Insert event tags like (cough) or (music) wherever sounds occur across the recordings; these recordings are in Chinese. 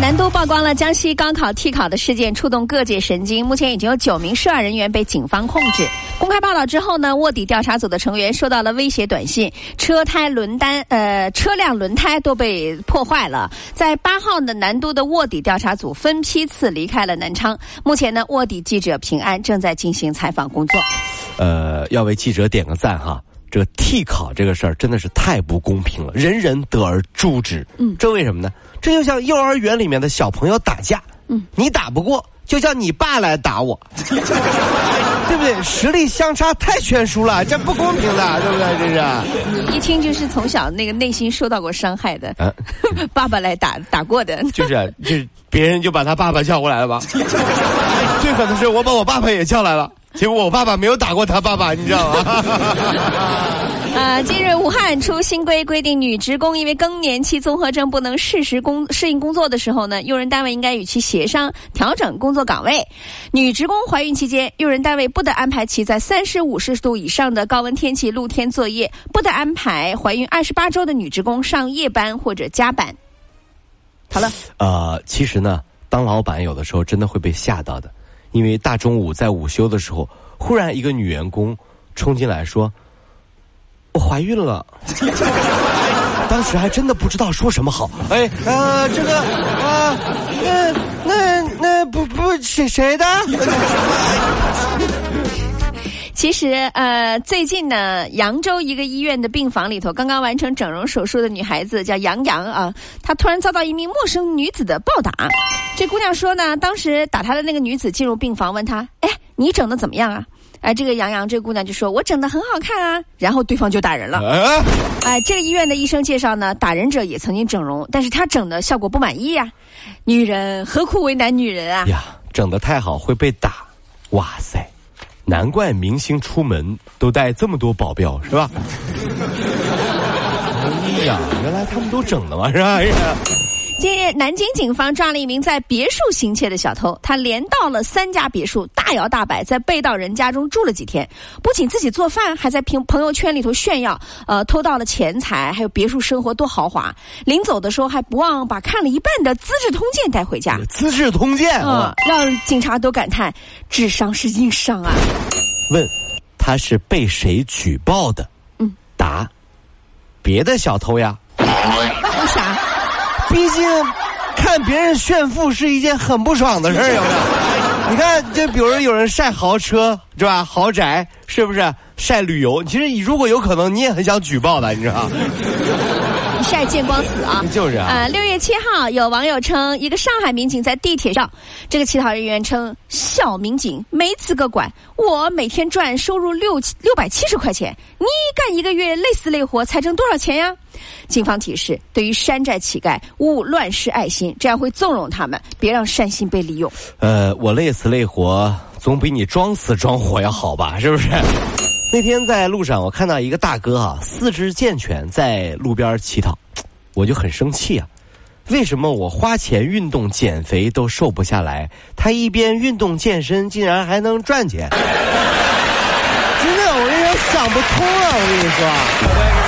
南都曝光了江西高考替考的事件，触动各界神经。目前已经有九名涉案人员被警方控制。公开报道之后呢，卧底调查组的成员收到了威胁短信，车胎轮单呃车辆轮胎都被破坏了。在八号的南都的卧底调查组分批次离开了南昌。目前呢，卧底记者平安正在进行采访工作。呃，要为记者点个赞哈。这个替考这个事儿真的是太不公平了，人人得而诛之。嗯，这为什么呢？这就像幼儿园里面的小朋友打架，嗯，你打不过，就叫你爸来打我，(laughs) 对不对？实力相差太悬殊了，这不公平的，对不对？这是。一听就是从小那个内心受到过伤害的，啊、(laughs) 爸爸来打打过的，就是 (laughs) 就是别人就把他爸爸叫过来了吧？最狠的是我把我爸爸也叫来了。结果我爸爸没有打过他爸爸，(laughs) 你知道吗？啊，(laughs) 近日武汉出新规，规定女职工因为更年期综合症不能适时工适应工作的时候呢，用人单位应该与其协商调整工作岗位。女职工怀孕期间，用人单位不得安排其在三十五摄氏度以上的高温天气露天作业，不得安排怀孕二十八周的女职工上夜班或者加班。好了，呃，其实呢，当老板有的时候真的会被吓到的。因为大中午在午休的时候，忽然一个女员工冲进来说：“我怀孕了。(laughs) ”当时还真的不知道说什么好。哎，呃，这个啊，那那那不不谁谁的？(laughs) 其实，呃，最近呢，扬州一个医院的病房里头，刚刚完成整容手术的女孩子叫杨洋啊，她突然遭到一名陌生女子的暴打。这姑娘说呢，当时打她的那个女子进入病房，问她：“哎，你整的怎么样啊？”哎，这个杨洋这姑娘就说：“我整的很好看啊。”然后对方就打人了。哎，这个医院的医生介绍呢，打人者也曾经整容，但是他整的效果不满意呀。女人何苦为难女人啊？呀，整的太好会被打，哇塞！难怪明星出门都带这么多保镖，是吧？哎呀，原来他们都整的嘛，是吧？近日，南京警方抓了一名在别墅行窃的小偷。他连盗了三家别墅，大摇大摆在被盗人家中住了几天，不仅自己做饭，还在朋朋友圈里头炫耀，呃，偷到了钱财，还有别墅生活多豪华。临走的时候还不忘把看了一半的《资治通鉴》带回家。《资治通鉴》嗯，让警察都感叹智商是硬伤啊。问，他是被谁举报的？嗯，答，别的小偷呀。毕竟，看别人炫富是一件很不爽的事儿，有没有？你看，就比如有人晒豪车，是吧？豪宅，是不是？晒旅游，其实你如果有可能，你也很想举报的，你知道吗？晒见光死啊！(laughs) 就是啊。呃，六月七号，有网友称，一个上海民警在地铁上，这个乞讨人员称，小民警没资格管，我每天赚收入六六百七十块钱，你干一个月累死累活才挣多少钱呀？警方提示：对于山寨乞丐，勿乱施爱心，这样会纵容他们，别让善心被利用。呃，我累死累活，总比你装死装活要好吧？是不是？那天在路上，我看到一个大哥啊，四肢健全，在路边乞讨，我就很生气啊！为什么我花钱运动减肥都瘦不下来，他一边运动健身，竟然还能赚钱？(laughs) 真的，我有点想不通啊！我跟你说。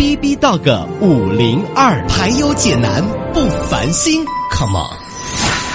B B Dog 五零二，排忧解难不烦心，Come on！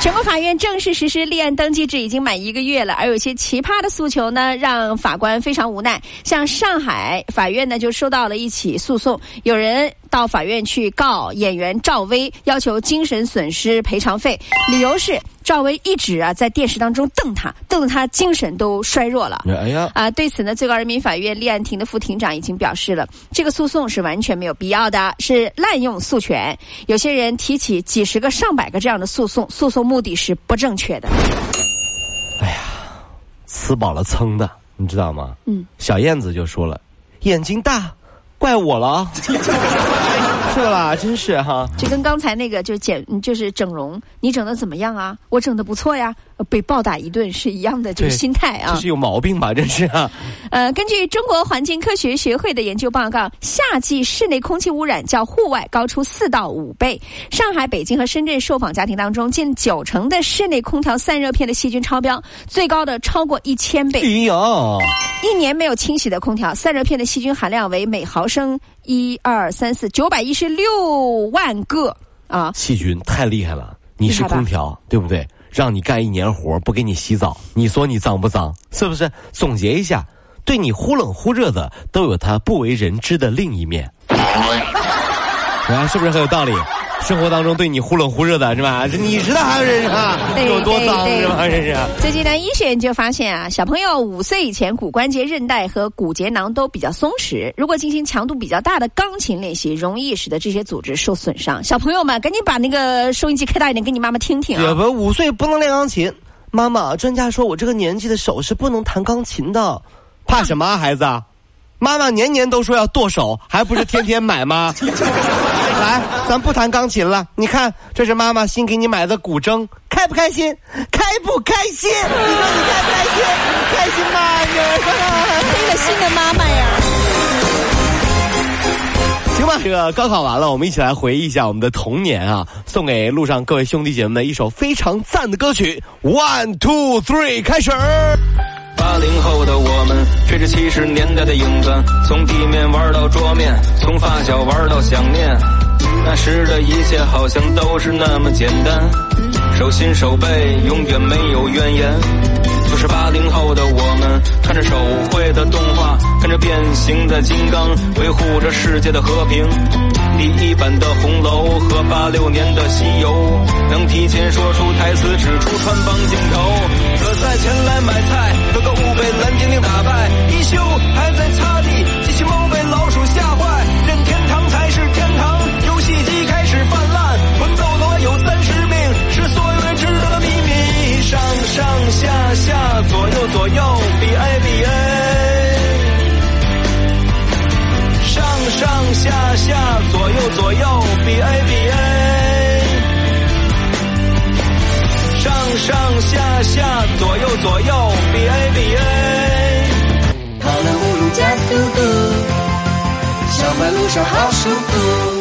全国法院正式实施立案登记制已经满一个月了，而有些奇葩的诉求呢，让法官非常无奈。像上海法院呢，就收到了一起诉讼，有人到法院去告演员赵薇，要求精神损失赔偿费，理由是赵薇一直啊在电视当中瞪他，瞪得他精神都衰弱了。哎呀，啊，对此呢，最高人民法院立案庭的副庭长已经表示了，这个诉讼是完全没有必要的，是滥用诉权。有些人提起几十个、上百个这样的诉讼，诉讼目的是不正确的。哎呀吃饱了撑的，你知道吗？嗯，小燕子就说了，眼睛大，怪我了，(laughs) 是吧？真是哈。就跟刚才那个就减就是整容，你整的怎么样啊？我整的不错呀，呃被暴打一顿是一样的这个心态啊这。是有毛病吧？这是啊。(laughs) 呃，根据中国环境科学学会的研究报告，夏季室内空气污染较户外高出四到五倍。上海、北京和深圳受访家庭当中，近九成的室内空调散热片的细菌超标，最高的超过一千倍。哎呀，一年没有清洗的空调，散热片的细菌含量为每毫升一二三四九百一十六万个啊！细菌太厉害了。你是空调，对不对？让你干一年活，不给你洗澡，你说你脏不脏？是不是？总结一下，对你忽冷忽热的，都有他不为人知的另一面。啊，(laughs) 是不是很有道理？生活当中对你忽冷忽热的是吧？这你知道还是啊？对有多脏是吧？这是。最近呢，医学研究发现啊，小朋友五岁以前骨关节韧带和骨节囊都比较松弛，如果进行强度比较大的钢琴练习，容易使得这些组织受损伤。小朋友们，赶紧把那个收音机开大一点，给你妈妈听听啊！也不五岁不能练钢琴。妈妈，专家说我这个年纪的手是不能弹钢琴的，怕什么啊，孩子？妈妈年年都说要剁手，还不是天天买吗？来，咱不弹钢琴了。你看，这是妈妈新给你买的古筝，开不开心？开不开心？你说你开不开心？开心吗？你这个新的妈妈呀，行吧，这个高考完了，我们一起来回忆一下我们的童年啊！送给路上各位兄弟姐妹们的一首非常赞的歌曲，One Two Three，开始。八零后的我们，追着七十年代的影子，从地面玩到桌面，从发小玩到想念。那时的一切好像都是那么简单，手心手背永远没有怨言。就是八零后的我们，看着手绘的动画，看着变形的金刚，维护着世界的和平。第一版的红楼和八六年的西游，能提前说出台词，指出穿帮镜头。可在前来买菜，个个误被蓝精灵打败，一休还在擦地，比 A B A。上上下下，左右左右比 A 比 A。跑了五路加速度，小马路上好舒服。